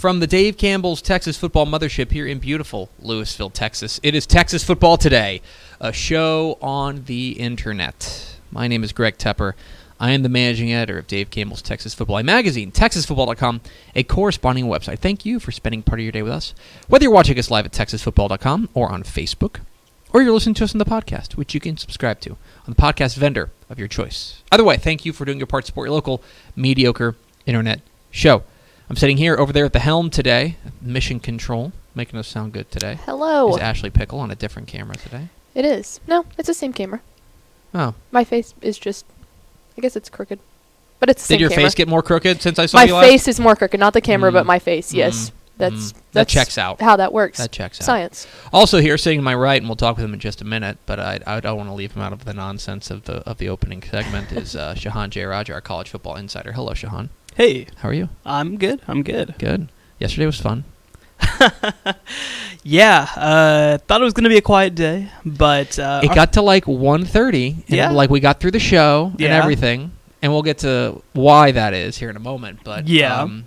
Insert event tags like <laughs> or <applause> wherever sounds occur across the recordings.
From the Dave Campbell's Texas Football Mothership here in beautiful Lewisville, Texas, it is Texas Football Today, a show on the internet. My name is Greg Tepper. I am the managing editor of Dave Campbell's Texas Football magazine, TexasFootball.com, a corresponding website. Thank you for spending part of your day with us. Whether you're watching us live at TexasFootball.com or on Facebook, or you're listening to us on the podcast, which you can subscribe to on the podcast vendor of your choice. Either way, thank you for doing your part to support your local mediocre internet show. I'm sitting here over there at the helm today, Mission Control, making us sound good today. Hello. Is Ashley Pickle on a different camera today? It is. No, it's the same camera. Oh, My face is just. I guess it's crooked, but it's the did same your camera. face get more crooked since I saw my you last? face is more crooked, not the camera, Mm, but my face. Yes, mm, that's mm. That checks out. How that works. That checks out. Science. Also here, sitting to my right, and we'll talk with him in just a minute, but I, I don't want to leave him out of the nonsense of the of the opening segment. <laughs> is uh, Shehan Jeyarajah, our college football insider. Hello, Shehan. Hey, How are you? I'm good. I'm good. Good. Yesterday was fun. <laughs> Yeah, uh, thought it was gonna be a quiet day, but uh, it got to like 1.30, and Yeah. like we got through the show and everything, and we'll get to why that is here in a moment. But Yeah. um,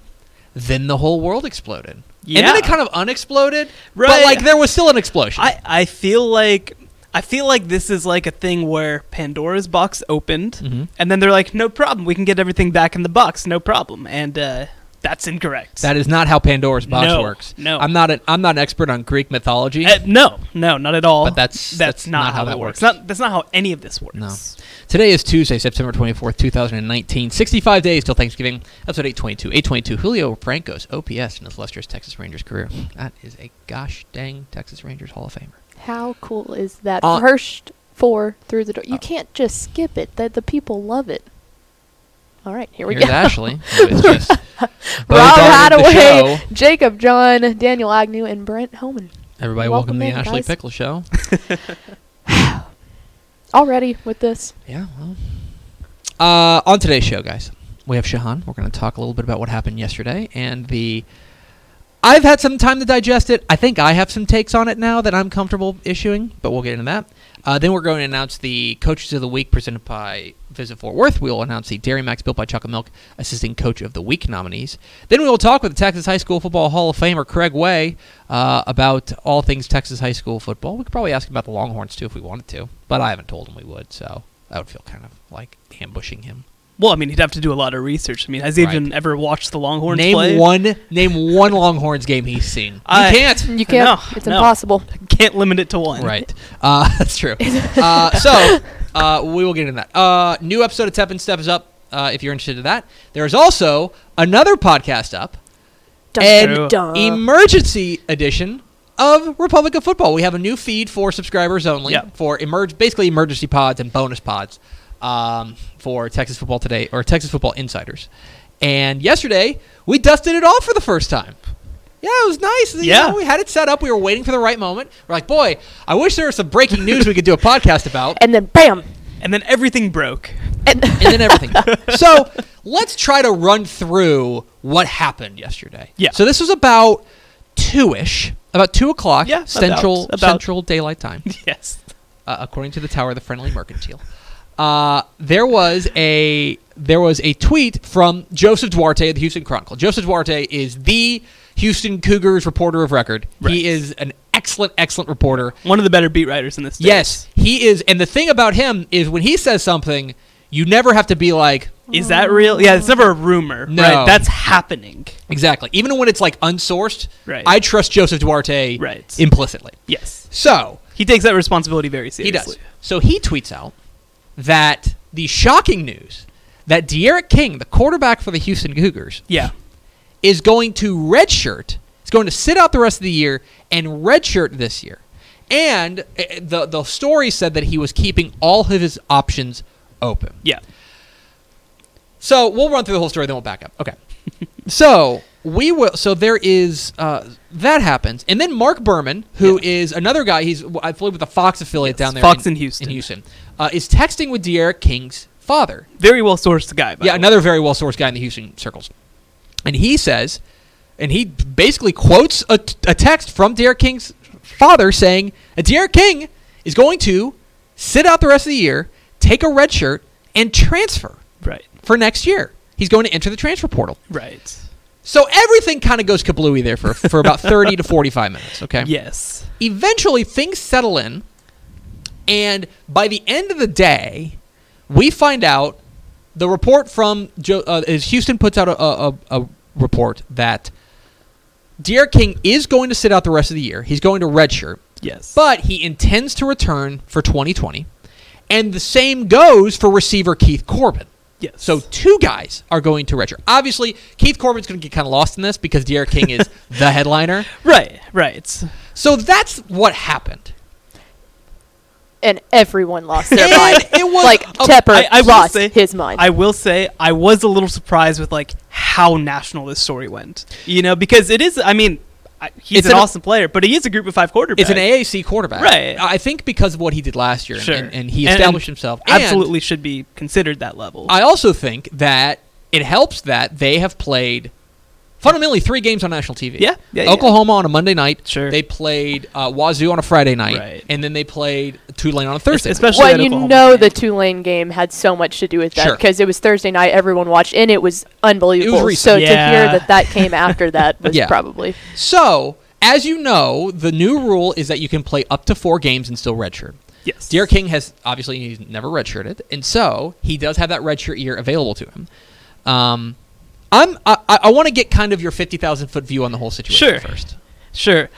then the whole world exploded, yeah. and then it kind of unexploded, right. but like there was still an explosion. I I feel like I feel like this is like a thing where Pandora's box opened, Mhm. and then they're like, no problem, we can get everything back in the box, no problem, and uh, that's incorrect. That is not how Pandora's box No, works. no. I'm not an I'm not an expert on Greek mythology. Uh, no, no, not at all. But that's- that's not how it that works. works. Not that's not how any of this works. No. Today is Tuesday, September 24th, 2019. 65 days till Thanksgiving. Episode 822. 822. Julio Franco's OPS in his illustrious Texas Rangers career. That is a gosh dang Texas Rangers Hall of Famer. How cool is that? Uh, First four through the door. You uh, can't just skip it. That the people love it. All right, here we Here's go. Ashley. <laughs> who is just <laughs> Rob Hadaway. Jacob John, Daniel Agnew, and Brent Homan. Everybody, welcome, Welcome to the in, Ashley guys. Pickle Show. <laughs> Already with this. Yeah, well. Uh, on today's show, guys, we have Shehan. We're going to talk a little bit about what happened yesterday and the. I've had some time to digest it. I think I have some takes on it now that I'm comfortable issuing, but we'll get into that. Uh, then we're going to announce the Coaches of the Week presented by Visit Fort Worth. We will announce the Dairy Max Built by Chocolate Milk Assistant Coach of the Week nominees. Then we will talk with the Texas High School Football Hall of Famer Craig Way uh, about all things Texas high school football. We could probably ask him about the Longhorns too if we wanted to, but I haven't told him we would, so that would feel kind of like ambushing him. Well, I mean, he'd have to do a lot of research. I mean, has he Right. even ever watched the Longhorns name play? one. Name one Longhorns game he's seen. You I- can't. You can't. No, it's no. impossible. Can't limit it to one. Right. Uh, <laughs> that's true. <laughs> uh, so uh, we will get into that. Uh, new episode of Tep and Step is up. Uh, if you're interested in that, there is also another podcast up, Dun, an dun. emergency edition of Republic of Football. We have a new feed for subscribers only Yeah. for emerge, basically emergency pods and bonus pods um, for Texas Football Today or Texas Football Insiders. And yesterday we dusted it off for the first time. Yeah, it was nice. You Yeah. know, we had it set up. We were waiting for the right moment. We're like, boy, I wish there was some breaking news we could do a podcast about. and then bam. And then everything broke. And <laughs> and then everything. so let's try to run through what happened yesterday. Yeah. So this was about two ish, about two o'clock Yeah, central about- about. Central Daylight Time, <laughs> yes. uh, according to the Tower of the Friendly Mercantile. Uh, there was a there was a tweet from Joseph Duarte of the Houston Chronicle. Joseph Duarte is the Houston Cougars reporter of record. Right. He is an excellent, excellent reporter. One of the better beat writers in this. state. Yes, he is. And the thing about him is when he says something, you never have to be like, Is that real? Yeah, it's never a rumor. No. Right. That's happening. Exactly. Even when it's like unsourced, Right. I trust Joseph Duarte Right. implicitly. Yes. So He takes that responsibility very seriously. he does. So he tweets out that the shocking news that D'Eriq King, the quarterback for the Houston Cougars, Yeah. is going to redshirt. He's going to sit out the rest of the year and redshirt this year. And uh, the the story said that he was keeping all of his options open. Yeah. So we'll run through the whole story, then we'll back up. Okay. <laughs> so we will. So there is uh, that happens, and then Mark Berman, who is Yeah. another guy. He's I believe with the Fox affiliate Yes, down there, Fox in Houston. In Houston, uh, is texting with D'Eriq King's father. Very well sourced guy. by yeah, the way. another very well sourced guy in the Houston circles, and he says, and he basically quotes a, a text from D'Eriq King's father saying, D'Eriq King is going to sit out the rest of the year, take a red shirt, and transfer Right. for next year. He's going to enter the transfer portal. Right. So everything kind of goes kablooey there for, for about 30 to 45 minutes, okay? <laughs> Yes. Eventually, things settle in, and by the end of the day, we find out the report from Joe, uh, is Houston puts out a, a, a- report that D'Eriq King is going to sit out the rest of the year. He's going to redshirt, Yes. but he intends to return for 2020. And the same goes for receiver Keith Corbin. yes. So two guys are going to redshirt. Obviously, Keith Corbin's going to get kind of lost in this because D'Eriq King is <laughs> the headliner. right. Right. So that's what happened. And everyone lost their <laughs> mind. it was like a- Tepper I- I lost say- his mind. I will say I was a little surprised with like how national this story went. You know, because it is. I mean, he's It's an an- awesome player, but he is a Group of Five quarterback. It's an AAC quarterback, Right. I think because of what he did last year, and- Sure. and, and he established and himself. And Absolutely should be considered that level. I also think that it helps that they have played fundamentally three games on national TV. Yeah, yeah, yeah. Oklahoma on a Monday night. Sure. They played uh, Wazoo on a Friday night, Right. and then they played Tulane on a Thursday. night. especially well, you Oklahoma know game. the Tulane game had so much to do with that Sure. because it was Thursday night. Everyone watched, and it was unbelievable. recent. so to hear that that came after that <laughs> was Yeah. probably So, as you know, the new rule is that you can play up to four games and still redshirt. yes, D'Eriq King has obviously he's never redshirted, and so he does have that redshirt year available to him. Um, I'm I, I- want to get kind of your fifty thousand foot view on the whole situation Sure. first. Sure.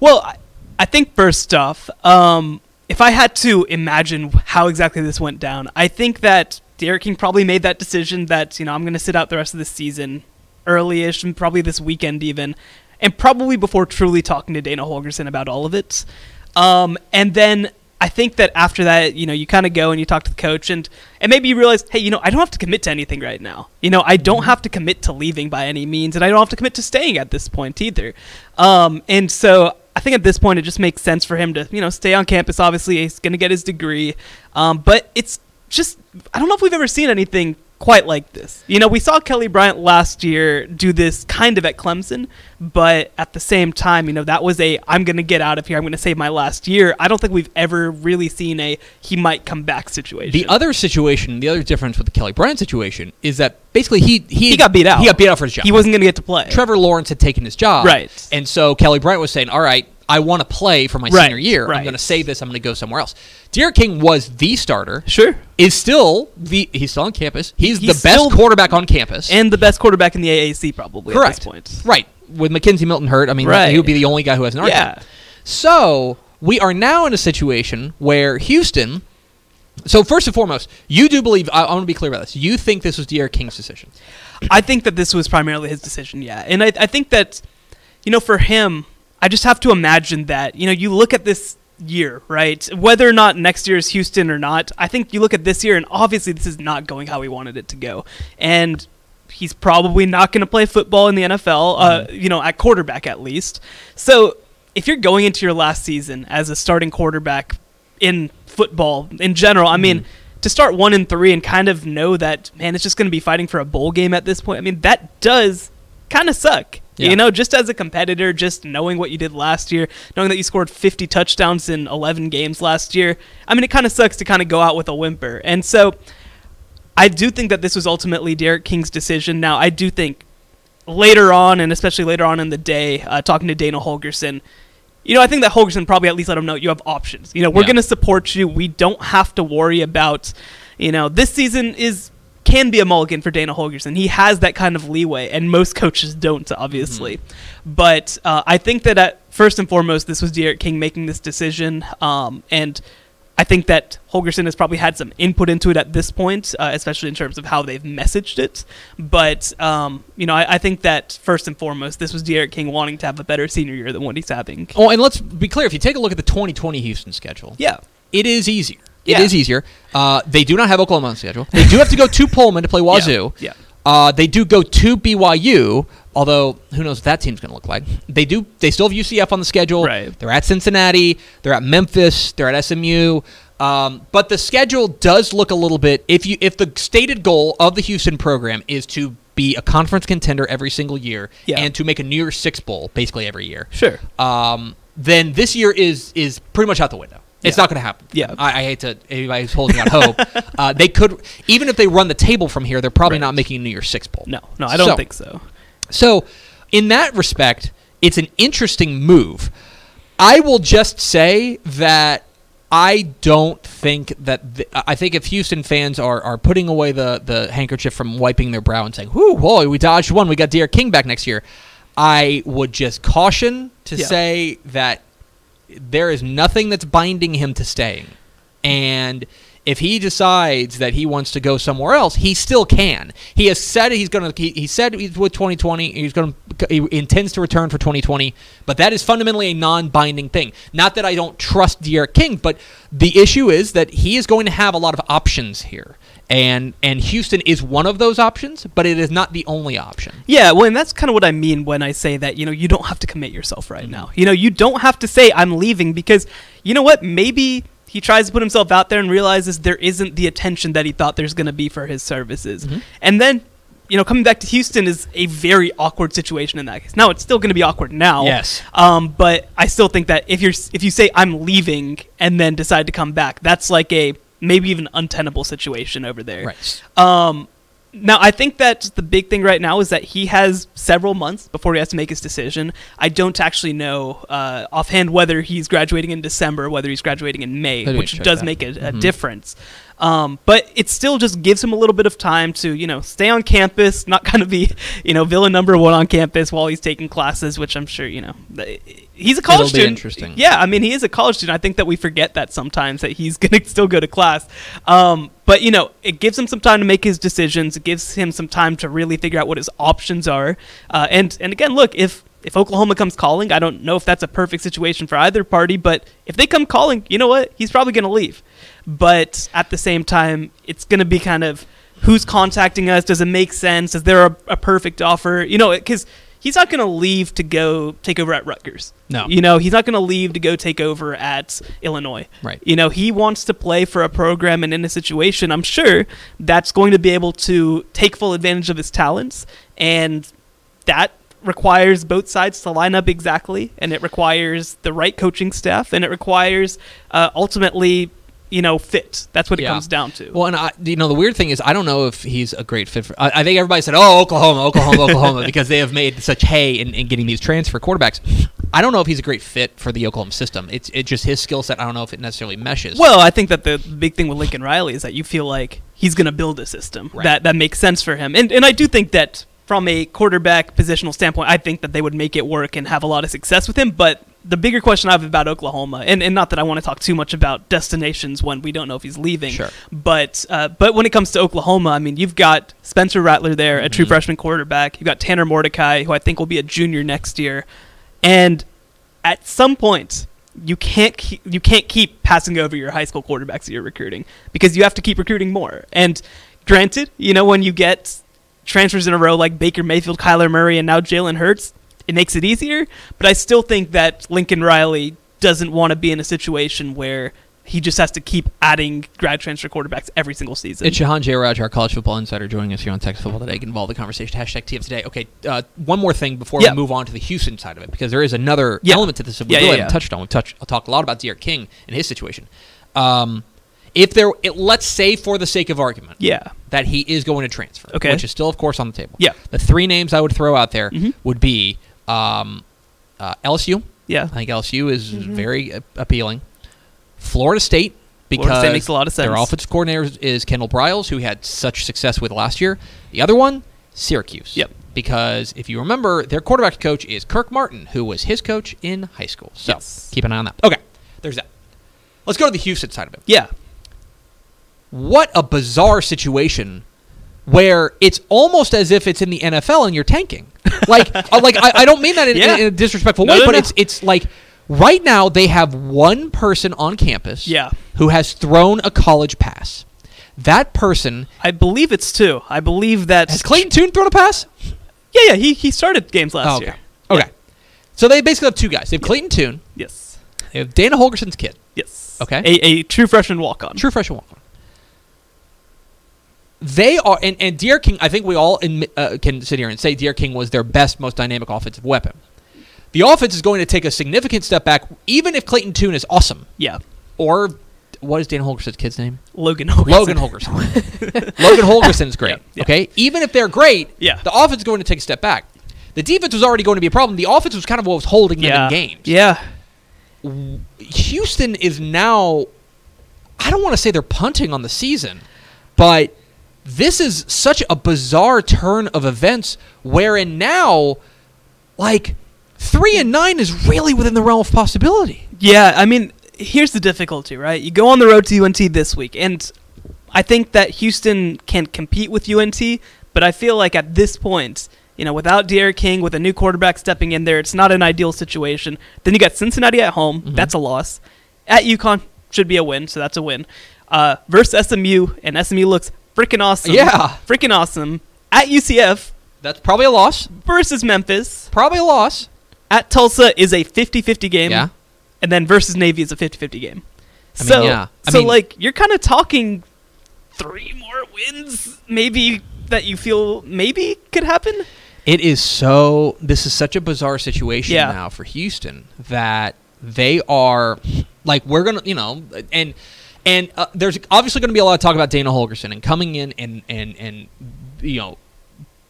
Well, I, I think first off, um, if I had to imagine how exactly this went down, I think that D'Eriq King probably made that decision that you know I'm going to sit out the rest of the season, early-ish, and probably this weekend even, and probably before truly talking to Dana Holgorsen about all of it. Um, and then I think that after that, you know, you kind of go and you talk to the coach, and and maybe you realize, hey, you know, I don't have to commit to anything right now. You know, I don't have to commit to leaving by any means, and I don't have to commit to staying at this point either. Um, and so I think at this point it just makes sense for him to, you know, stay on campus. Obviously, he's going to get his degree, um, but it's just I don't know if we've ever seen anything quite like this. You know, we saw Kelly Bryant last year do this kind of at Clemson, but at the same time, you know, that was a I'm going to get out of here. I'm going to save my last year. I don't think we've ever really seen a he might come back situation. The other situation, the other difference with the Kelly Bryant situation is that basically he he, He got beat out. He got beat out for his job. he wasn't going to get to play. Trevor Lawrence had taken his job, Right. And so Kelly Bryant was saying, "All right, I want to play for my Right, senior year. I'm going to save this. I'm going to go somewhere else." D'Eriq King was the starter. Sure. Is still the he's still on campus. He's, He's the best quarterback on campus. And the best quarterback in the AAC probably Correct. at this point. Right. With McKenzie Milton hurt, I mean, Right. he would be the only guy who has an argument. Yeah. So we are now in a situation where Houston. So first and foremost, you do believe. I, I want to be clear about this. You think this was D'Eriq King's decision? I think that this was primarily his decision, yeah. And I, I think that, you know, for him, I just have to imagine that, you know, you look at this year, right? Whether or not next year is Houston or not, I think you look at this year, and obviously this is not going how we wanted it to go. And he's probably not going to play football in the NFL, uh, you know, at quarterback at least. So if you're going into your last season as a starting quarterback in football in general, I mean, to start one and three and kind of know that man, it's just going to be fighting for a bowl game at this point. I mean, that does kind of suck. Yeah. You know, just as a competitor, just knowing what you did last year, knowing that you scored 50 touchdowns in 11 games last year. I mean, it kind of sucks to kind of go out with a whimper. And so I do think that this was ultimately D'Eriq King's decision. Now, I do think later on, and especially later on in the day, uh, talking to Dana Holgorsen, you know, I think that Holgorsen probably at least let him know you have options. You know, we're Yeah. going to support you. We don't have to worry about, you know, this season is can be a mulligan for Dana Holgorsen. He has that kind of leeway, and most coaches don't, obviously. But uh, I think that at first and foremost, this was D'Eriq King making this decision, um, and I think that Holgorsen has probably had some input into it at this point, uh, especially in terms of how they've messaged it. But um, you know, I, I think that first and foremost, this was D'Eriq King wanting to have a better senior year than what he's having. Oh, and let's be clear. If you take a look at the 2020 Houston schedule, Yeah, it is easier. It Yeah. is easier. Uh, they do not have Oklahoma on the schedule. They do have to go to Pullman to play <laughs> Wazoo. Yeah. Uh, they do go to BYU, Although who knows what that team's going to look like? They do. They still have UCF on the schedule. Right. They're at Cincinnati. They're at Memphis. They're at SMU. Um, but the schedule does look a little bit. If you if the stated goal of the Houston program is to be a conference contender every single year Yeah. and to make a New Year's Six bowl basically every year, Sure. um, then this year is is pretty much out the window. It's Yeah. not going to happen. Yeah. I, I hate to anybody who's holding out hope. <laughs> uh, they could even if they run the table from here, they're probably Right. not making a New Year's Six bowl. No, no, I don't So- think so. So, in that respect, it's an interesting move. I will just say that I don't think that th- I think if Houston fans are, are putting away the, the handkerchief from wiping their brow and saying, "Whoo, boy, we dodged one. We got D'Eriq King back next year," I would just caution to Yeah. say that there is nothing that's binding him to staying. And if he decides that he wants to go somewhere else, he still can. He has said he's going to. He, he said he's with 2020. He's going to. He intends to return for 2020. But that is fundamentally a non-binding thing. Not that I don't trust D'Eriq King, but the issue is that he is going to have a lot of options here, and and Houston is one of those options, but it is not the only option. Yeah, well, and that's kind of what I mean when I say that, you know, you don't have to commit yourself right Mm-hmm. now. You know, you don't have to say, I'm leaving, because, you know what, maybe he tries to put himself out there and realizes there isn't the attention that he thought there's going to be for his services. Mm-hmm. And then, you know, coming back to Houston is a very awkward situation in that case. Now, it's still going to be awkward now. Yes. Um, but I still think that if you're if you say I'm leaving and then decide to come back, that's like a maybe even untenable situation over there. Right. Um, now, I think that the big thing right now is that he has several months before he has to make his decision. I don't actually know uh, offhand whether he's graduating in December, whether he's graduating in May, which does that. make a, a Mhm. difference. Um, but it still just gives him a little bit of time to, you know, stay on campus, not <laughs> kind of be, you know, villain number one on campus while he's taking classes, which I'm sure, you know, he's a college It'll student. interesting. Yeah, I mean, he is a college student. I think that we forget that sometimes that he's <laughs> going to still go to class. Um, but, you know, it gives him some time to make his decisions. It gives him some time to really figure out what his options are. Uh, and, and again, look, if, if Oklahoma comes calling, I don't know if that's a perfect situation for either party, but if they come calling, you know what? He's probably going to leave. But at the same time, it's going to be kind of who's contacting us? Does it make sense? Is there a, a perfect offer? You know, because he's not going to leave to go take over at Rutgers. No. You know, he's not going to leave to go take over at Illinois. Right. You know, he wants to play for a program and in a situation, I'm sure, that's going to be able to take full advantage of his talents. And that requires both sides to line up exactly. And it requires the right coaching staff. And it requires uh, ultimately, you know, fit. That's what it Yeah. comes down to. Well, and I, you know, the weird thing is, I don't know if he's a great fit for. I, I think everybody said, "Oh, Oklahoma, Oklahoma, <laughs> Oklahoma," because they have made such hay in, in getting these transfer quarterbacks. I don't know if he's a great fit for the Oklahoma system. It's it just his skill set. I don't know if it necessarily meshes. Well, I think that the big thing with Lincoln Riley is that you feel like he's going to build a system Right. that that makes sense for him, and and I do think that from a quarterback positional standpoint, I think that they would make it work and have a lot of success with him. But the bigger question I have about Oklahoma, and, and not that I want to talk too much about destinations when we don't know if he's leaving, Sure. but uh, but when it comes to Oklahoma, I mean, you've got Spencer Rattler there, a Mm-hmm. true freshman quarterback. You've got Tanner Mordecai, who I think will be a junior next year, and at some point you can't keep, you can't keep passing over your high school quarterbacks that you're recruiting because you have to keep recruiting more. And granted, you know when you get transfers in a row like Baker Mayfield, Kyler Murray, and now Jalen Hurts, it makes it easier. But I still think that Lincoln Riley doesn't want to be in a situation where he just has to keep adding grad transfer quarterbacks every single season. It's Shahan J. Raj, our college football insider, joining us here on Texas Football Today. Get involved in the conversation. Hashtag TF Today. Okay, uh, one more thing before Yeah. we move on to the Houston side of it, because there is another Yeah. element to this that we Yeah, really haven't touched on. We've touched, I'll talk a lot about D'Eriq King and his situation. Um, if there, it, let's say for the sake of argument, yeah. that he is going to transfer, Okay. which is still, of course, on the table. Yeah. The three names I would throw out there Mhm. would be um, uh, LSU. Yeah. I think LSU is very uh, appealing. Florida State because Florida State makes a lot of sense. Their offensive coordinator is- is Kendal Briles, who had such success with last year. The other one, Syracuse. Yep. Because if you remember, their quarterback coach is Kirk Martin, who was his coach in high school. So Yes. keep an eye on that. Okay, there's that. Let's go to the Houston side of it Yeah. what a bizarre situation where it's almost as if it's in the NFL and you're tanking. Like, uh, like I, I don't mean that in, Yeah. in a disrespectful No, way, no, but no. it's it's like right now they have one person on campus, Yeah. who has thrown a college pass. That person I believe it's two. I believe that has Clayton Tune thrown a pass. Yeah, yeah. He he started games last Oh, okay. year. Okay. So they basically have two guys. They have Clayton Tune. Yes. They have Dana Holgorsen's kid. Yes. Okay. A, a true freshman walk on. True freshman walk on. They are, and, and D'Eriq King, I think we all admit, uh, can sit here and say D'Eriq King was their best, most dynamic offensive weapon. The offense is going to take a significant step back, even if Clayton Tune is awesome. Yeah. Or, what is Dana Holgorsen's kid's name? Logan Holgorsen. Logan Holgorsen. <laughs> Logan Holgorsen is great. Yeah, yeah. Okay? Even if they're great, Yeah. the offense is going to take a step back. The defense was already going to be a problem. The offense was kind of what was holding them Yeah. in games. Yeah. Houston is now I don't want to say they're punting on the season, but this is such a bizarre turn of events wherein now like 3 and 9 is really within the realm of possibility. Yeah, I mean, here's the difficulty, right? You go on the road to UNT this week, and I think that Houston can compete with UNT, but I feel like at this point, you know, without D'Eriq King, with a new quarterback stepping in there, it's not an ideal situation. Then you got Cincinnati at home, Mhm. that's a loss. At UConn should be a win, so that's a win. Uh, versus SMU, and SMU looks freaking awesome. Yeah. freaking awesome. At UCF That's probably a loss. versus Memphis. Probably a loss. At Tulsa is a 50-50 game Yeah. and then versus Navy is a 50-50 game. I mean, so, yeah. I so mean- like you're kind of talking three more wins, maybe that you feel maybe could happen. It is so. This is such a bizarre situation Yeah. now for Houston that they are like we're gonna, you know, and and uh, there's obviously going to be a lot of talk about Dana Holgorsen and coming in and and and you know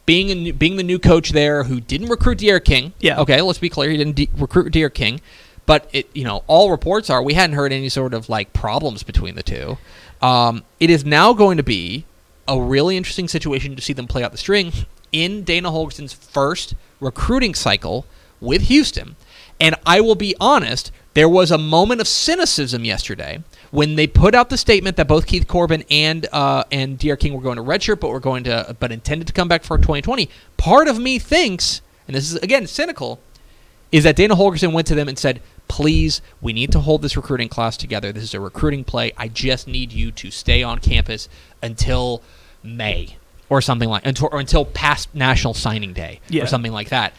being a new, being the new coach there who didn't recruit D'Eriq King. Yeah. Okay, let's be clear, he didn't de- recruit D'Eriq King, but it you know all reports are we hadn't heard any sort of like problems between the two. Um, it is now going to be a really interesting situation to see them play out the string in Dana Holgorsen's first recruiting cycle with Houston. And I will be honest, there was a moment of cynicism yesterday when they put out the statement that both Keith Corbin and uh, and D'Eriq King were going to redshirt, but were going to but intended to come back for 2020. Part of me thinks, and this is again cynical, is that Dana Holgorsen went to them and said, "Please, we need to hold this recruiting class together. This is a recruiting play. I just need you to stay on campus until May or something like until or until past National Signing Day Yeah. or something like that."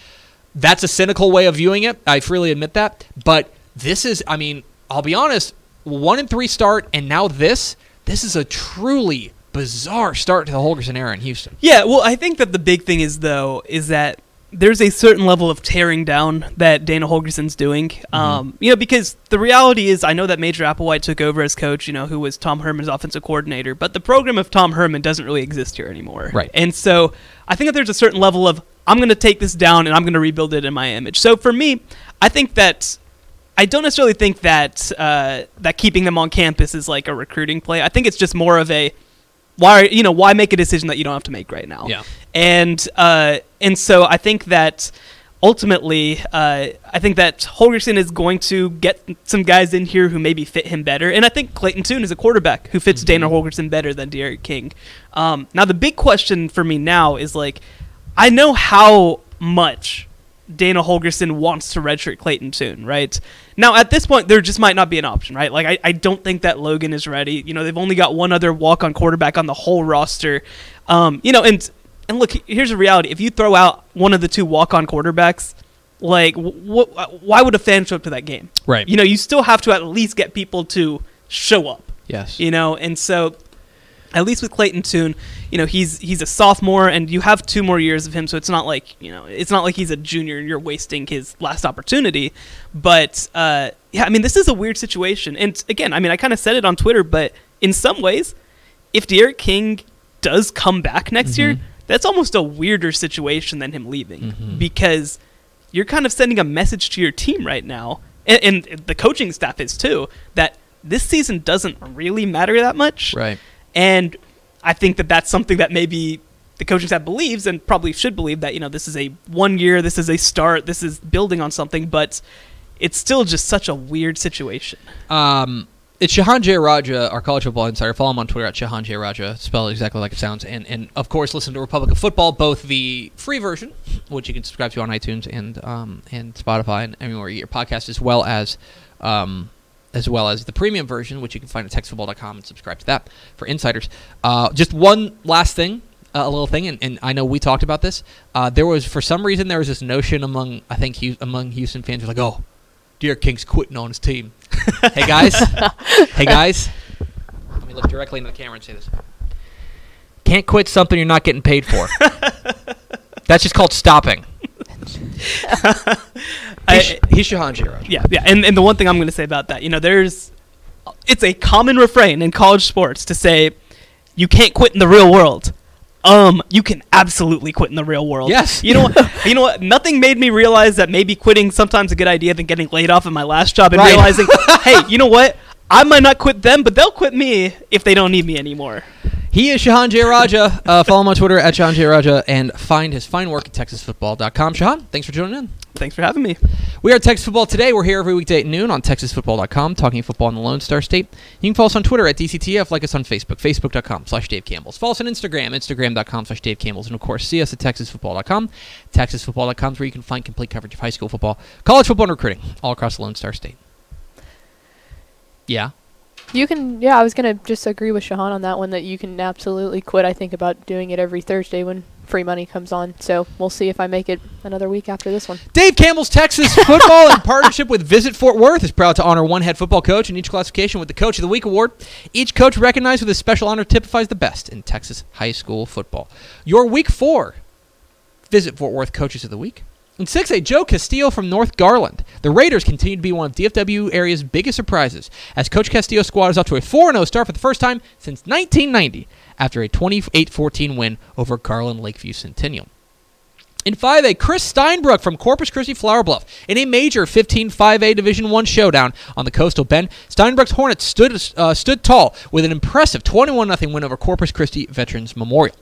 That's a cynical way of viewing it. I freely admit that, but this is, I mean, I'll be honest, one and three start, and now this. This is a truly bizarre start to the Holgorsen era in Houston. Yeah, well, I think that the big thing is though is that there's a certain level of tearing down that Dana Holgorsen's doing. Mm-hmm. Um, you know, because the reality is, I know that Major Applewhite took over as coach. You know, who was Tom Herman's offensive coordinator, but the program of Tom Herman doesn't really exist here anymore. Right. And so I think that there's a certain level of I'm going to take this down and I'm going to rebuild it in my image. So for me, I think that I don't necessarily think that uh, that keeping them on campus is like a recruiting play. I think it's just more of a why you know why make a decision that you don't have to make right now. Yeah. And uh, and so I think that ultimately, uh, I think that Holgorsen is going to get some guys in here who maybe fit him better. And I think Clayton Tune is a quarterback who fits Dana Holgorsen better than D'Eriq King. Um, now the big question for me now is like, I know how much Dana Holgorsen wants to redshirt Clayton Tune, right? Now, at this point, there just might not be an option, right? Like, I, I don't think that Logan is ready. You know, they've only got one other walk on quarterback on the whole roster. Um, you know, and and look, here's the reality: if you throw out one of the two walk on quarterbacks, like, wh- wh- why would a fan show up to that game? Right. You know, you still have to at least get people to show up Yes. you know and so at least with clayton tune you know he's he's a sophomore and you have two more years of him so it's not like you know it's not like he's a junior and you're wasting his last opportunity but uh, yeah i mean this is a weird situation and again i mean i kind of said it on twitter but in some ways if D'Eriq king does come back next year Mhm. that's almost a weirder situation than him leaving Mhm. because you're kind of sending a message to your team right now, and, and the coaching staff is too, that this season doesn't really matter that much. Right. And I think that that's something that maybe the coaching staff believes and probably should believe that, you know, this is a one year, this is a start, this is building on something, but it's still just such a weird situation. Um, it's Shehan Jeyarajah, our college football insider. Follow him on Twitter at Shehan Jeyarajah, spelled exactly like it sounds. And, and of course, listen to Republic of Football, both the free version, which you can subscribe to on iTunes and um, and Spotify and everywhere you get your podcast, as well as um, as well as the premium version, which you can find at texasfootball.com and subscribe to that for insiders. Uh, just one last thing. uh, a little thing, and, and I know we talked about this. Uh, there was, for some reason, there was this notion among, I think, among Houston fans, like, oh, D'Eriq King's quitting on his team. <laughs> hey guys, <laughs> hey guys. Let me look directly into the camera and say this. Can't quit something you're not getting paid for. <laughs> That's just called stopping. <laughs> I- He's, he's Shehan Yeah, yeah. And, and the one thing I'm going to say about that, you know, there's, it's a common refrain in college sports to say, you can't quit in the real world. Um, you can absolutely quit in the real world. Yes. You know what? <laughs> you know what? Nothing made me realize that maybe quitting sometimes a good idea than getting laid off in my last job and Right. realizing, <laughs> hey, you know what? I might not quit them, but they'll quit me if they don't need me anymore. He is Shehan Jeyarajah. Uh, follow him on Twitter at Shehan Jeyarajah and find his fine work at TexasFootball.com. Shehan, thanks for tuning in. Thanks for having me. We are Texas Football Today. We're here every weekday at noon on TexasFootball.com, talking football in the Lone Star State. You can follow us on Twitter at DCTF, like us on Facebook, Facebook.com slash Dave Campbell's. Follow us on Instagram, Instagram.com slash Dave Campbell's. And of course, see us at TexasFootball.com. TexasFootball.com is where you can find complete coverage of high school football, college football, and recruiting all across the Lone Star State. Yeah. You can, yeah, I was going to just agree with Shehan on that one that you can absolutely quit. I think about doing it every Thursday when free money comes on. So we'll see if I make it another week after this one. Dave Campbell's Texas <laughs> Football, in partnership with Visit Fort Worth, is proud to honor one head football coach in each classification with the Coach of the Week award. Each coach recognized with a special honor typifies the best in Texas high school football. Your Week 4 Visit Fort Worth Coaches of the Week. In 6A, Joe Castillo from North Garland. The Raiders continue to be one of DFW area's biggest surprises, as Coach Castillo's squad is off to a 4-0 start for the first time since 1990 after a 28-14 win over Garland Lakeview Centennial. In 5A, Chris Steinbrook from Corpus Christi Flower Bluff. In a major 15 5A Division 1 showdown on the Coastal Bend, Steinbrook's Hornets stood, uh, stood tall with an impressive 21 0 win over Corpus Christi Veterans Memorial.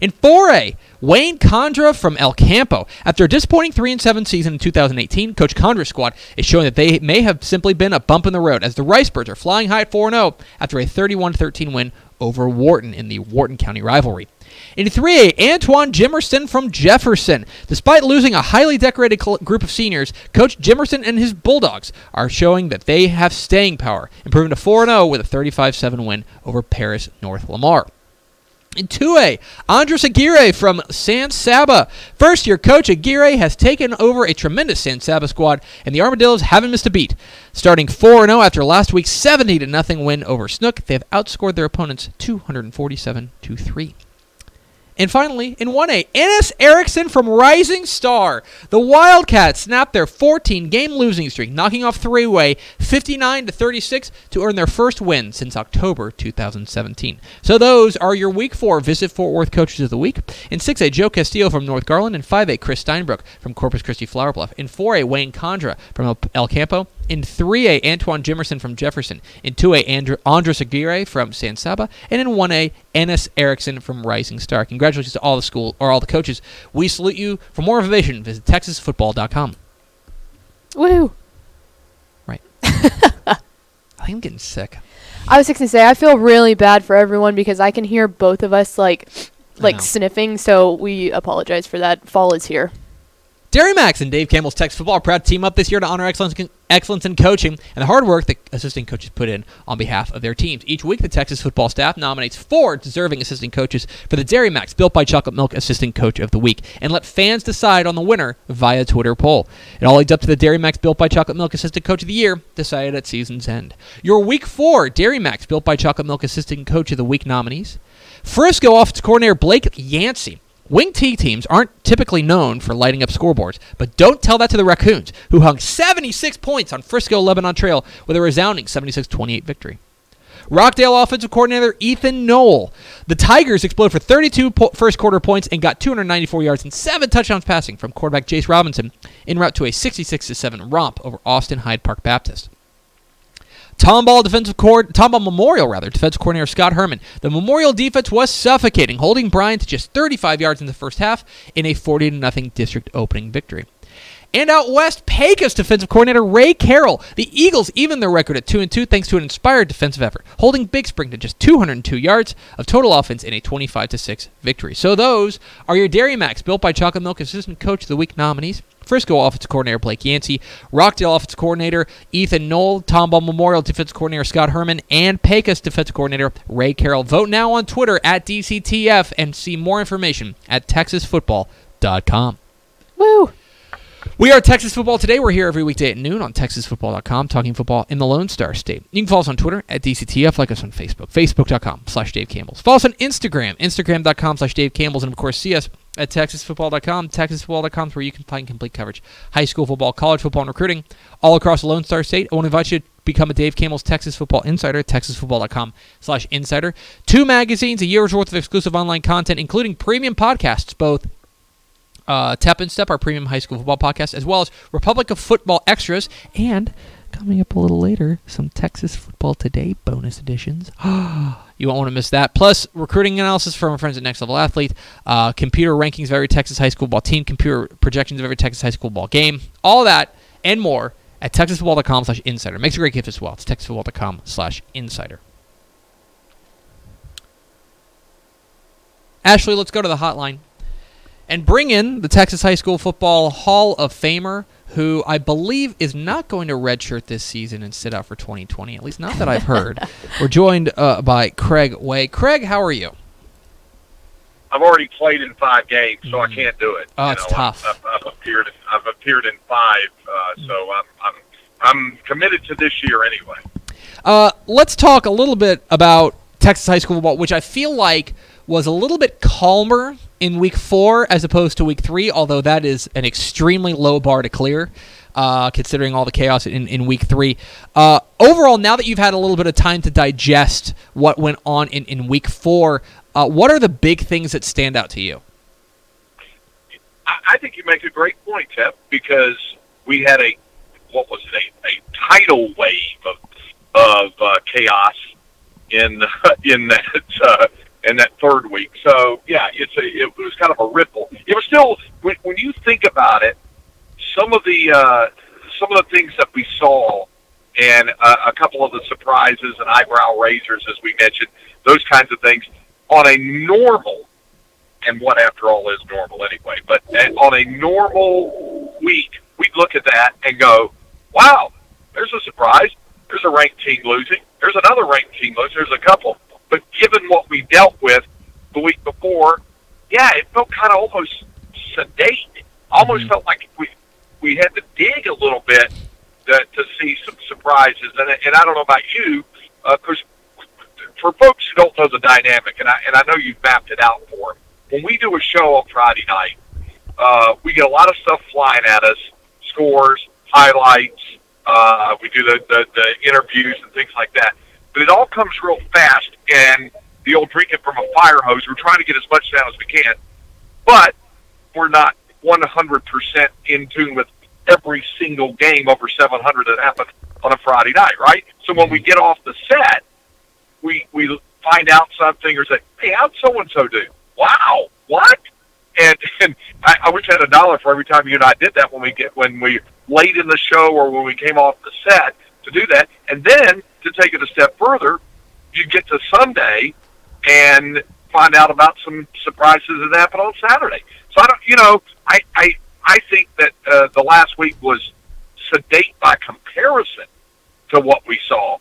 In 4A, Wayne Condra from El Campo. After a disappointing 3 7 season in 2018, Coach Condra's squad is showing that they may have simply been a bump in the road as the Ricebirds are flying high at 4 0 after a 31 13 win over Wharton in the Wharton County rivalry. In 3A, Antoine Jimerson from Jefferson. Despite losing a highly decorated group of seniors, Coach Jimerson and his Bulldogs are showing that they have staying power, improving to 4 0 with a 35 7 win over Paris North Lamar. In 2A, Andres Aguirre from San Saba. First year coach Aguirre has taken over a tremendous San Saba squad, and the Armadillos haven't missed a beat. Starting 4 0 after last week's 70 0 win over Snook, they have outscored their opponents 247 3. And finally, in 1A, Ennis Erickson from Rising Star. The Wildcats snapped their 14 game losing streak, knocking off three way 59 to 36 to earn their first win since October 2017. So those are your week 4 Visit Fort Worth Coaches of the Week. In 6A, Joe Castillo from North Garland. In 5A, Chris Steinbrook from Corpus Christi Flower Bluff. In 4A, Wayne Condra from El Campo. In 3A, Antoine Jimerson from Jefferson. In 2A, Andr- Andres Aguirre from San Saba. And in 1A, Ennis Erickson from Rising Star. Congratulations to all the school or all the coaches. We salute you. For more information, visit texasfootball.com. Woo! Right. <laughs> I think I'm getting sick. I was just gonna say I feel really bad for everyone because I can hear both of us like like sniffing, so we apologize for that. Fall is here. Dairy Max and Dave Campbell's Texas Football are proud to team up this year to honor excellence, excellence in coaching and the hard work that assistant coaches put in on behalf of their teams. Each week, the Texas football staff nominates four deserving assistant coaches for the Dairy Max Built by Chocolate Milk Assistant Coach of the Week and let fans decide on the winner via Twitter poll. It all leads up to the Dairy Max Built by Chocolate Milk Assistant Coach of the Year decided at season's end. Your Week 4 Dairy Max Built by Chocolate Milk Assistant Coach of the Week nominees Frisco offensive coordinator Blake Yancey. Wing T teams aren't typically known for lighting up scoreboards, but don't tell that to the Raccoons, who hung 76 points on Frisco Lebanon Trail with a resounding 76 28 victory. Rockdale offensive coordinator Ethan Knoll. The Tigers exploded for 32 po- first quarter points and got 294 yards and 7 touchdowns passing from quarterback Jace Robinson en route to a 66 7 romp over Austin Hyde Park Baptist. Tomball defensive Tomball Memorial rather defensive coordinator Scott Herman. The Memorial defense was suffocating, holding Bryant to just 35 yards in the first half in a 40 0 district opening victory. And out west, Pecos defensive coordinator Ray Carroll. The Eagles even their record at 2 and 2 thanks to an inspired defensive effort, holding Big Spring to just 202 yards of total offense in a 25 6 victory. So those are your Dairy Max built by Chocolate Milk Assistant Coach of the Week nominees. Frisco offensive coordinator Blake Yancey, Rockdale offensive coordinator Ethan Knoll, Tomball Memorial defensive coordinator Scott Herman, and Pecos defensive coordinator Ray Carroll. Vote now on Twitter at DCTF and see more information at TexasFootball.com. Woo! We are Texas Football Today. We're here every weekday at noon on TexasFootball.com, talking football in the Lone Star State. You can follow us on Twitter at DCTF, like us on Facebook, Facebook.com slash Dave Campbell's. Follow us on Instagram, Instagram.com slash Dave Campbell's, and of course, see us at TexasFootball.com. TexasFootball.com is where you can find complete coverage. High school football, college football, and recruiting all across the Lone Star State. I want to invite you to become a Dave Campbell's Texas Football Insider at TexasFootball.com slash insider. Two magazines, a year's worth of exclusive online content, including premium podcasts, both uh, Tap and Step, our premium high school football podcast, as well as Republic of Football extras, and coming up a little later, some Texas Football Today bonus editions. <gasps> you won't want to miss that. Plus, recruiting analysis from our friends at Next Level Athlete, uh, computer rankings of every Texas high school ball team, computer projections of every Texas high school ball game, all that and more at texasfootball.com slash insider. Makes a great gift as well. It's texasfootball.com slash insider. Ashley, let's go to the hotline and bring in the Texas High School Football Hall of Famer, who I believe is not going to redshirt this season and sit out for 2020. At least not that I've heard. <laughs> We're joined uh, by Craig Way. Craig, how are you? I've already played in five games, so I can't do it. Oh, You it's know, tough. I've, I've, I've appeared. I've appeared in five, uh, so I'm, I'm I'm committed to this year anyway. Uh, let's talk a little bit about Texas high school football, which I feel like was a little bit calmer in week four as opposed to week three, although that is an extremely low bar to clear. Uh, considering all the chaos in, in week three. Uh, overall, now that you've had a little bit of time to digest what went on in, in week four, uh, what are the big things that stand out to you? I, think you make a great point, Tep, because we had a what was it a, a tidal wave of of uh, chaos in <laughs> in that in that third week. So yeah, it's a it was kind of a ripple. It was still when when you think about it, some of the uh, some of the things that we saw and uh, a couple of the surprises and eyebrow raisers, as we mentioned, those kinds of things on a normal and what after all is normal anyway. But on a normal week, we'd look at that and go, "Wow, there's a surprise. There's a ranked team losing. There's another ranked team losing. There's a couple." But given what we dealt with the week before, yeah, it felt kind of almost sedate. Almost Mhm. felt like we we had to dig a little bit to, to see some surprises. And and I don't know about you, because for folks who don't know the dynamic, and I and I know you've mapped it out for them. When we do a show on Friday night, uh, we get a lot of stuff flying at us, scores, highlights. Uh, we do the, the the interviews and things like that. But it all comes real fast, and the old drinking from a fire hose. We're trying to get as much down as we can, but we're not 100% in tune with every single game over 700 that happened on a Friday night, right? So when we get off the set, we we find out something or say, "Hey, how'd so and so do?" Wow, what? And and I, I wish I had a dollar for every time you and I did that when we get when we late in the show or when we came off the set to do that. And then to take it a step further, you get to Sunday and find out about some surprises that happened on Saturday. So I don't, you know, I I I think that uh, the last week was sedate by comparison to what we saw,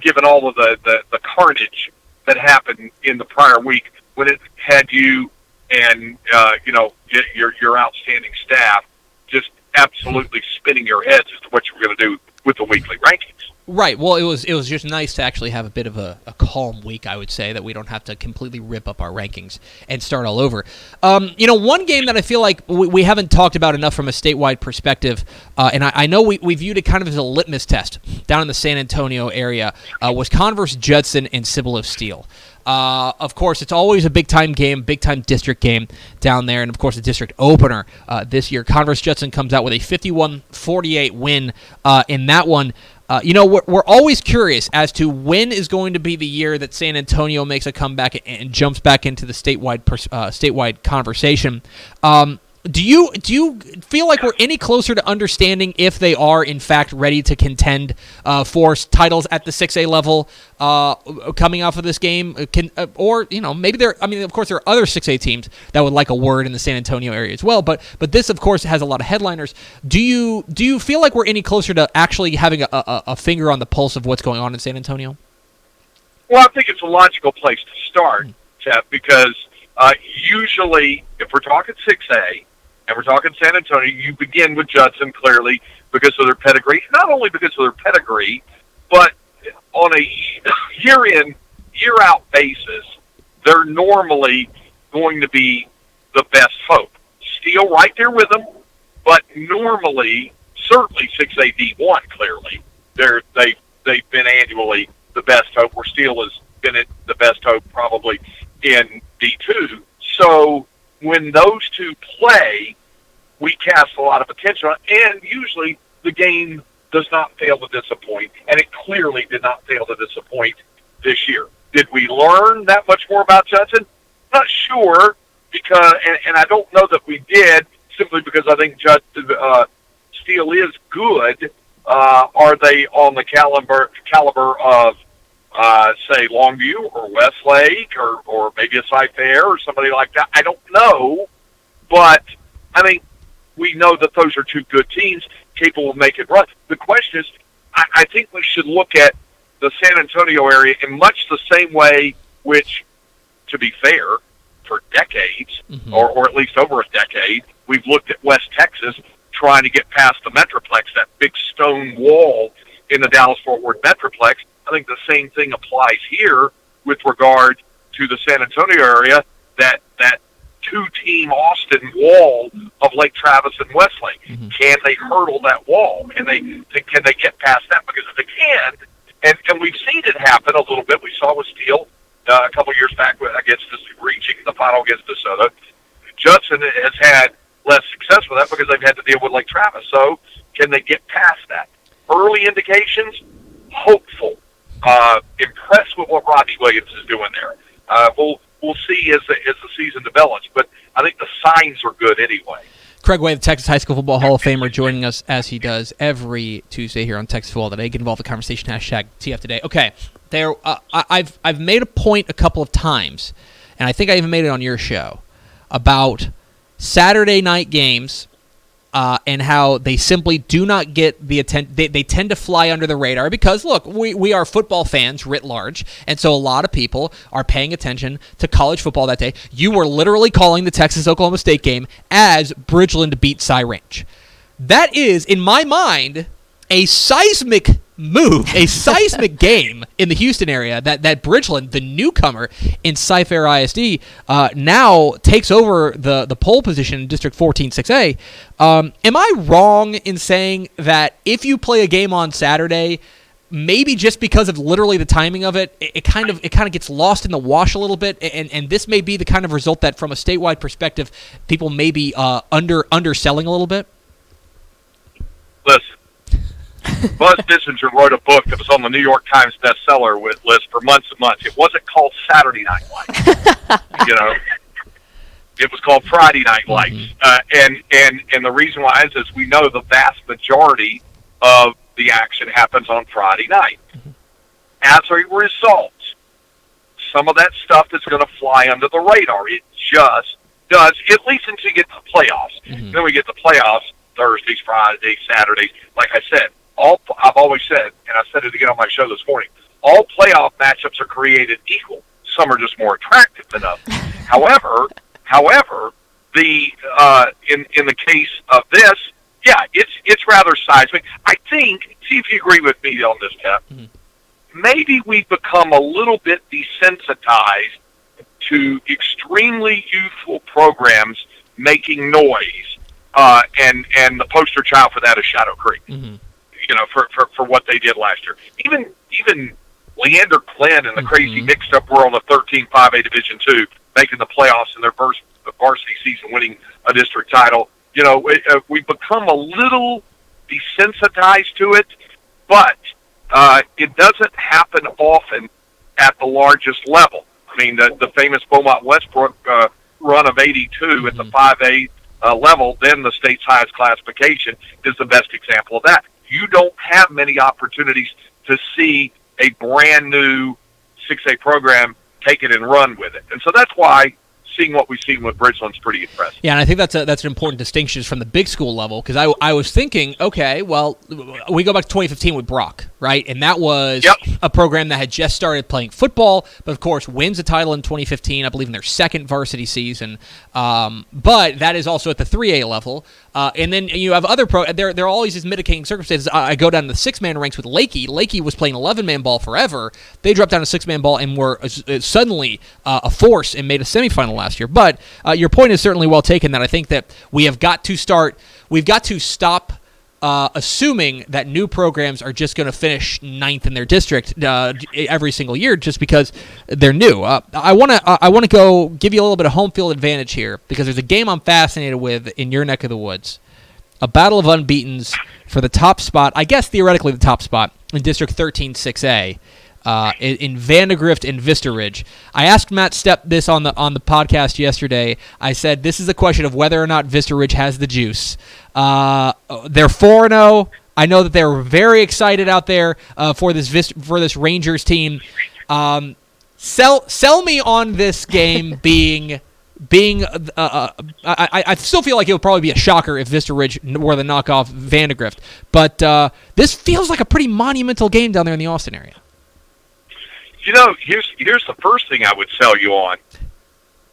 given all of the, the, the carnage that happened in the prior week when it had you and uh, you know your your outstanding staff just absolutely spinning your heads as to what you were going to do with the weekly rankings. Right. Well, it was it was just nice to actually have a bit of a, a calm week. I would say that we don't have to completely rip up our rankings and start all over. Um, you know, one game that I feel like we, we haven't talked about enough from a statewide perspective, uh, and I, I know we, we viewed it kind of as a litmus test down in the San Antonio area, uh, was Converse Judson and Cibolo Steele. Uh, of course, it's always a big time game, big time district game down there, and of course, the district opener uh, this year. Converse Judson comes out with a 51 48 win uh, in that one. Uh, you know, we're, we're always curious as to when is going to be the year that San Antonio makes a comeback and, and jumps back into the statewide uh, statewide conversation. Um, Do you do you feel like we're any closer to understanding if they are in fact ready to contend uh, for titles at the six A level uh, coming off of this game? Uh, Can uh, or you know maybe there? I mean, of course, there are other six A teams that would like a word in the San Antonio area as well. But but this, of course, has a lot of headliners. Do you do you feel like we're any closer to actually having a, a, a finger on the pulse of what's going on in San Antonio? Well, I think it's a logical place to start, Jeff, because uh, usually if we're talking 6A and we're talking San Antonio, you begin with Judson clearly because of their pedigree. Not only because of their pedigree, but on a <coughs> year in, year out basis, they're normally going to be the best hope. Steele right there with them, but normally, certainly 6A D1 clearly, they're, they, they've been annually the best hope, where Steele has been the best hope probably in D2. So when those two play, we cast a lot of attention on, and usually the game does not fail to disappoint, and it clearly did not fail to disappoint this year. Did we learn that much more about Judson? Not sure, because, and, and I don't know that we did, simply because I think Judson uh, Steele is good. Uh, are they on the caliber caliber of uh, say Longview or Westlake or, or maybe a Cyfair or somebody like that. I don't know, but I mean, we know that those are two good teams capable of making runs. The question is, I, I think we should look at the San Antonio area in much the same way, which, to be fair, for decades Mhm. or, or at least over a decade, we've looked at West Texas trying to get past the Metroplex, that big stone wall in the Dallas Fort Worth Metroplex. I think the same thing applies here with regard to the San Antonio area. That that two-team Austin wall of Lake Travis and Westlake. Mhm. Can they hurdle that wall? Can they can they get past that? Because if they can, and and we've seen it happen a little bit. We saw with Steele uh, a couple years back against this, reaching the final against DeSoto. Judson has had less success with that because they've had to deal with Lake Travis. So can they get past that? Early indications, hopeful. Uh, impressed with what Rodney Williams is doing there. Uh, we'll we'll see as the, as the season develops, but I think the signs are good anyway. Craig Way, the Texas High School Football Hall of Famer, joining us as he does every Tuesday here on Texas Football Today. Get involved in the conversation. Hashtag TF Today. Okay, there. Uh, I- I've I've made a point a couple of times, and I think I even made it on your show about Saturday night games uh, and how they simply do not get the attention. They, they tend to fly under the radar because, look, we, we are football fans writ large, and so a lot of people are paying attention to college football that day. You were literally calling the Texas Oklahoma State game as Bridgeland beat Cy Ranch. That is, in my mind, a seismic move, a seismic <laughs> game in the Houston area that, that Bridgeland, the newcomer in Cyfair ISD, uh, now takes over the, the pole position in District 14 6A. Um, am I wrong in saying that if you play a game on Saturday, maybe just because of literally the timing of it, it, it kind of it kind of gets lost in the wash a little bit, and and this may be the kind of result that, from a statewide perspective, people may be uh, under underselling a little bit. Listen, Buzz Bissinger wrote a book that was on the New York Times bestseller list for months and months. It wasn't called Saturday Night Lights, <laughs> you know. It was called Friday Night Lights, uh, and and and the reason why is, is we know the vast majority of the action happens on Friday night. As a result, some of that stuff is going to fly under the radar. It just does, at least until you get to the playoffs. Mhm. Then we get the playoffs Thursdays, Fridays, Saturdays. Like I said, all I've always said, and I said it again on my show this morning. All playoff matchups are created equal. Some are just more attractive than others. <laughs> however, however, the uh, in in the case of this, yeah, it's it's rather seismic. I think. See if you agree with me on this, Jeff. Mhm. Maybe we've become a little bit desensitized to extremely youthful programs making noise, uh, and and the poster child for that is Shadow Creek. Mm-hmm. You know, for, for for what they did last year. Even even Leander Glenn and the crazy Mhm. mixed up world of 13 5A Division two making the playoffs in their first varsity season, winning a district title. You know, we, uh, we've become a little desensitized to it, but uh, it doesn't happen often at the largest level. I mean, the, the famous Beaumont Westbrook uh, run of 82 at the Mhm. 5A uh, level, then the state's highest classification is the best example of that. You don't have many opportunities to see a brand new 6A program take it and run with it. And so that's why seeing what we've seen with Bridgeland's pretty impressive. Yeah, and I think that's a, that's an important distinction from the big school level because I, I was thinking, okay, well, we go back to 2015 with Brock, right? And that was Yep. a program that had just started playing football, but of course wins a title in 2015, I believe in their second varsity season. Um, but that is also at the 3A level. Uh, and then you have other pro. There, there are always these mitigating circumstances. I, I go down to the six man ranks with Leakey. Leakey was playing 11 man ball forever. They dropped down to six man ball and were uh, suddenly uh, a force and made a semifinal last year. But uh, your point is certainly well taken. That I think that we have got to start. We've got to stop uh, assuming that new programs are just going to finish ninth in their district uh, every single year just because they're new. Uh, I want to I want to go give you a little bit of home field advantage here because there's a game I'm fascinated with in your neck of the woods. A battle of unbeaten's for the top spot, I guess theoretically the top spot in District 13 6A. Uh, in, Vandegrift and Vista Ridge, I asked Matt Step this on the on the podcast yesterday. I said this is a question of whether or not Vista Ridge has the juice. Uh, they're four zero. I know that they're very excited out there uh, for this Vista, for this Rangers team. Um, sell sell me on this game <laughs> being being. Uh, uh, I, I I still feel like it would probably be a shocker if Vista Ridge were the knockoff Vandegrift, but uh, this feels like a pretty monumental game down there in the Austin area. You know, here's here's the first thing I would sell you on.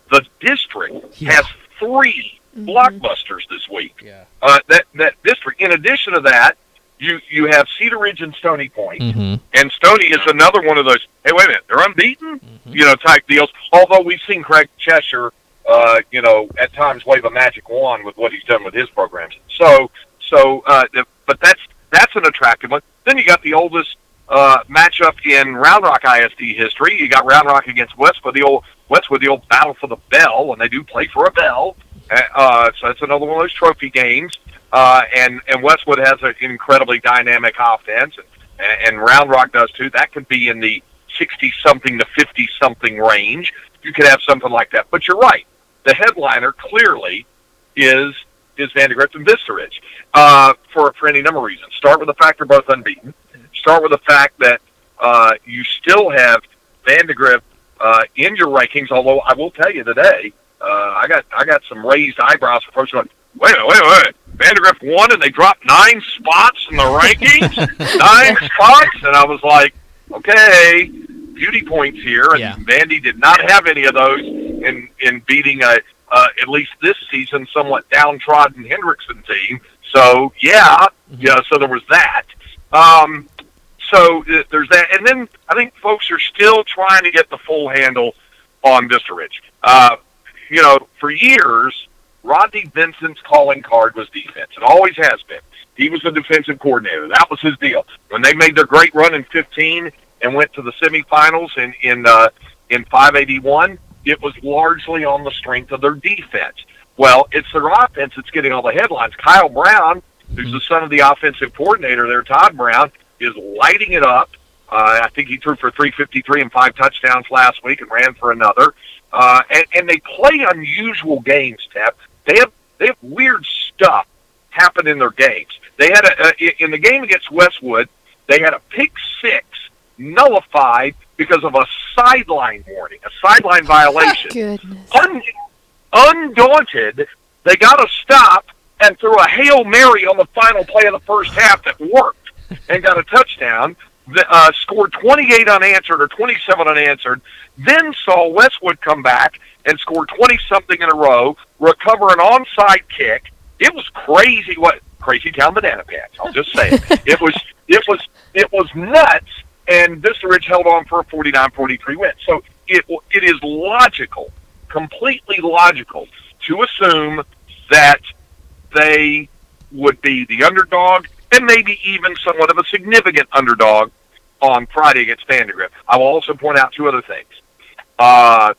The district Yeah. has 3 blockbusters this week. Yeah. Uh, that that district. In addition to that, you you have Cedar Ridge and Stony Point, Mm-hmm. and Stony is another one of those. Hey, wait a minute, they're unbeaten, Mm-hmm. you know, type deals. Although we've seen Craig Cheshire, uh, you know, at times wave a magic wand with what he's done with his programs. So so, uh, but that's that's an attractive one. Then you got the oldest uh, matchup in Round Rock ISD history. You got Round Rock against Westwood, the old Westwood, the old battle for the bell, and they do play for a bell. Uh, Uh, so that's another one of those trophy games. Uh, and and Westwood has an incredibly dynamic offense, and, and Round Rock does too. That could be in the sixty something to fifty something range. You could have something like that. But you're right. The headliner clearly is is Vandegrift and Vista Ridge uh, for for any number of reasons. Start with the fact they're both unbeaten. Start with the fact that uh, you still have Vandegrift uh, in your rankings. Although I will tell you today, uh, I got I got some raised eyebrows folks going, wait a wait a minute. Vandegrift won and they dropped nine spots in the rankings, <laughs> nine spots, and I was like, okay, beauty points here. And Yeah. Vandy did not have any of those in in beating a uh, at least this season somewhat downtrodden Hendrickson team. So yeah, yeah. So there was that. Um, so uh, there's that, and then I think folks are still trying to get the full handle on Vista Ridge. Uh, you know, for years, Rodney Vincent's calling card was defense. It always has been. He was the defensive coordinator. That was his deal. When they made their great run in 15 and went to the semifinals in in uh, in 581, it was largely on the strength of their defense. Well, it's their offense that's getting all the headlines. Kyle Brown, who's the son of the offensive coordinator there, Todd Brown, is lighting it up. Uh, I think he threw for 353 and five touchdowns last week and ran for another. Uh, and, and they play unusual games, Tap. They have they have weird stuff happen in their games. They had a, a in the game against Westwood, they had a pick six nullified because of a sideline warning, a sideline violation. Goodness. Un, undaunted, they got a stop and threw a hail mary on the final play of the first half that worked and got a touchdown. Uh, scored 28 unanswered or 27 unanswered. Then saw Westwood come back and score 20 something in a row, recover an onside kick. It was crazy. What crazy town banana pants? I'll just say it. it was it was it was nuts. And Vista Ridge held on for a 49-43 win. So it it is logical, completely logical, to assume that they would be the underdog and maybe even somewhat of a significant underdog on Friday against Vandegrift. I will also point out two other things. Uh,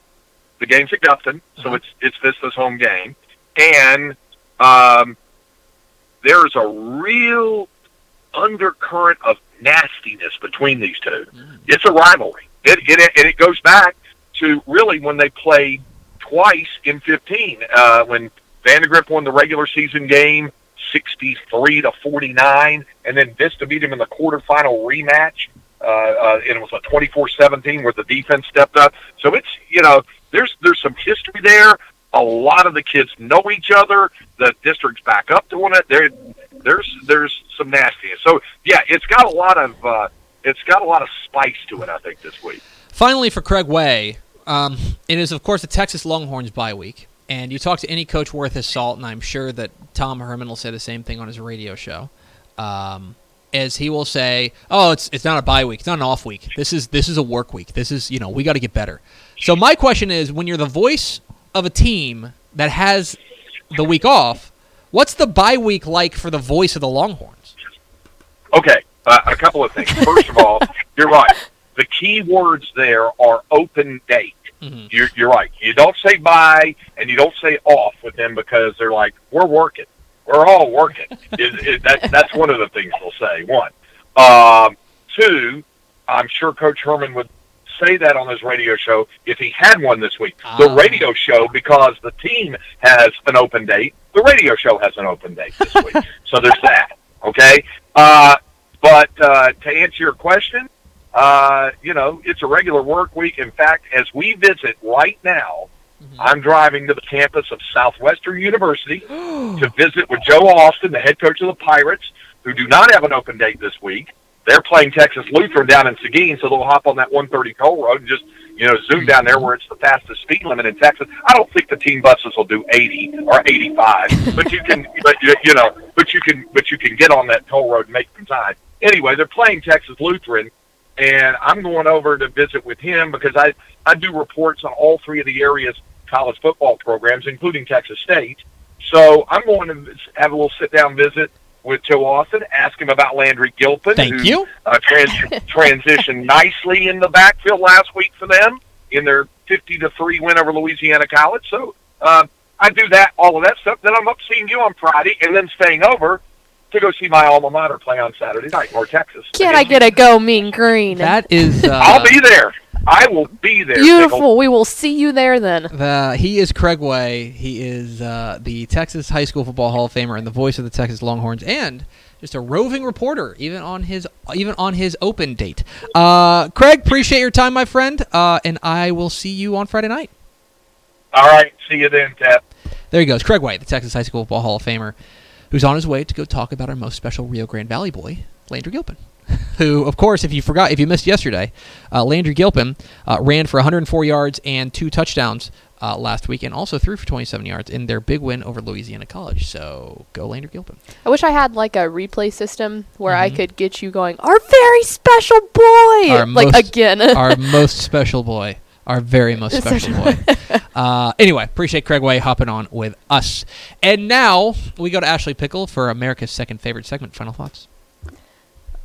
the game's at Gupton, so it's it's Vista's home game, and um, there's a real undercurrent of nastiness between these two. It's a rivalry. It, it and it goes back to really when they played twice in 15 uh, when Vandegrift won the regular season game 63 to 49, and then Vista beat him in the quarterfinal rematch. Uh, uh, and it was a 24-17 where the defense stepped up. So it's you know there's there's some history there. A lot of the kids know each other. The district's back up doing it. There, there's there's some nastiness. So yeah, it's got a lot of uh, it's got a lot of spice to it. I think this week. Finally, for Craig Way, um, it is of course the Texas Longhorns bye week, and you talk to any coach worth his salt, and I'm sure that Tom Herman will say the same thing on his radio show. Um, as he will say, "Oh, it's it's not a bye week, it's not an off week. This is this is a work week. This is you know we got to get better." So my question is, when you're the voice of a team that has the week off, what's the bye week like for the voice of the Longhorns? Okay, uh, a couple of things. First of all, <laughs> you're right. The key words there are open date. Mhm. You're, you're right. You don't say bye and you don't say off with them because they're like, we're working. We're all working. <laughs> it, it, that, that's one of the things they'll say. One. Um, two, I'm sure Coach Herman would say that on his radio show if he had one this week. The Ah. radio show, because the team has an open date, the radio show has an open date this week. <laughs> so there's that. Okay? Uh, but uh, to answer your question, uh, you know, it's a regular work week. In fact, as we visit right now, I'm driving to the campus of Southwestern University <gasps> to visit with Joe Austin, the head coach of the Pirates, who do not have an open date this week. They're playing Texas Lutheran down in Seguin, so they'll hop on that 130 toll road and just, you know, zoom down there where it's the fastest speed limit in Texas. I don't think the team buses will do 80 or 85, but you can, <laughs> but you, you know, but you can, but you can get on that toll road and make some time. Anyway, they're playing Texas Lutheran, and I'm going over to visit with him because I I do reports on all three of the area's college football programs, including Texas State. So I'm going to have a little sit down visit with Joe Austin, ask him about Landry Gilpin, Thank who you. uh, trans- <laughs> transitioned nicely in the backfield last week for them in their 50 to three win over Louisiana College. So uh, I do that, all of that stuff. Then I'm up seeing you on Friday, and then staying over to go see my alma mater play on Saturday night, or Texas. Can I get a go, Mean Green? That is. Uh, I'll be there. I will be there. Beautiful. Pickle. We will see you there then. The, he is Craig Way. He is uh, the Texas High School Football Hall of Famer and the voice of the Texas Longhorns, and just a roving reporter, even on his even on his open date. Uh, Craig, appreciate your time, my friend, uh, and I will see you on Friday night. All right. See you then, Tap. There he goes, Craig Way, the Texas High School Football Hall of Famer, who's on his way to go talk about our most special Rio Grande Valley boy, Landry Gilpin. <laughs> Who, of course, if you forgot, if you missed yesterday, uh, Landry Gilpin uh, ran for 104 yards and two touchdowns uh, last week, and also threw for 27 yards in their big win over Louisiana College. So go, Landry Gilpin. I wish I had like a replay system where I Mhm. could get you going. Our very special boy, Our like most- again. our <laughs> most special boy, our very most special boy. Uh, anyway, appreciate Craig Way hopping on with us. And now we go to Ashley Pickle for America's second favorite segment. Final thoughts.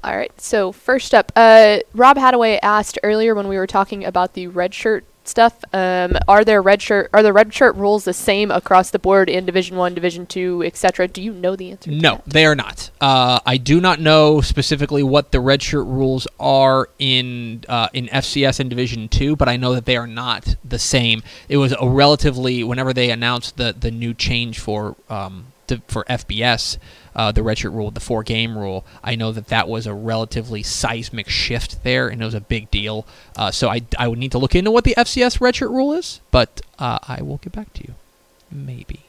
All right. So first up, uh, Rob Hadaway asked earlier when we were talking about the red shirt stuff. Um, are there red shirt? Are the red shirt rules the same across the board in Division One, Division Two, etc.? Do you know the answer? to No, they are not. Uh, I do not know specifically what the red shirt rules are in uh, in FCS and Division Two, but I know that they are not the same. It was a relatively whenever they announced the the new change for um, to, for FBS, uh, the redshirt rule, the four game rule. I know that that was a relatively seismic shift there, and it was a big deal. Uh, so I I would need to look into what the FCS redshirt rule is, but uh, I will get back to you, maybe,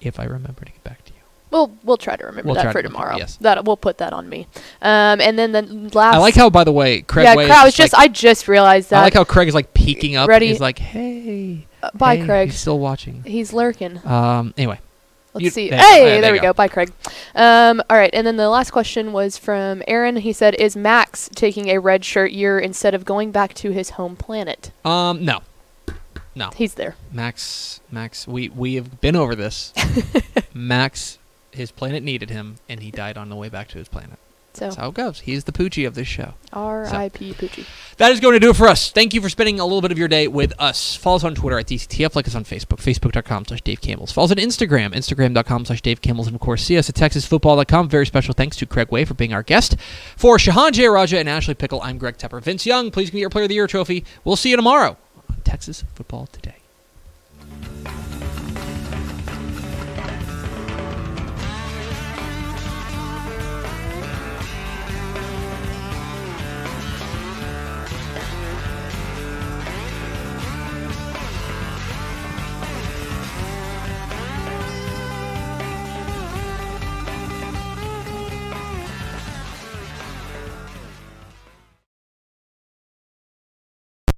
if I remember to get back to you. We'll we'll try to remember We'll that for to remember, tomorrow. yes. That we'll put that on me. Um, and then the last. I like how, by the way, Craig. yeah, Craig, I was just like- I just realized that. I like how Craig is like peeking up. Ready- He's like, "Hey, Uh, bye, hey, Craig. He's still watching." He's lurking. Um. Anyway, Let's You- see. there. Hey, there, there we go. go. Bye, Craig. Um, all right, and then the last question was from Aaron. He said, "Is Max taking a red shirt year instead of going back to his home planet?" um, no, no, He's there. Max, Max, we we have been over this. <laughs> Max, his planet needed him, and he died on the way back to his planet. So That's how it goes. He's the Poochie of this show. R.I.P. Poochie. That is going to do it for us. Thank you for spending a little bit of your day with us. Follow us on Twitter at DCTF. Like us on Facebook, facebook.com slash Dave Campbell's. Follow us on Instagram, instagram.com slash Dave Campbell's. And of course, see us at texasfootball.com. Very special thanks to Craig Way for being our guest. For Shehan Jeyarajah and Ashley Pickle, I'm Greg Tepper. Vince Young, please give me your Player of the Year trophy. We'll see you tomorrow on Texas Football Today.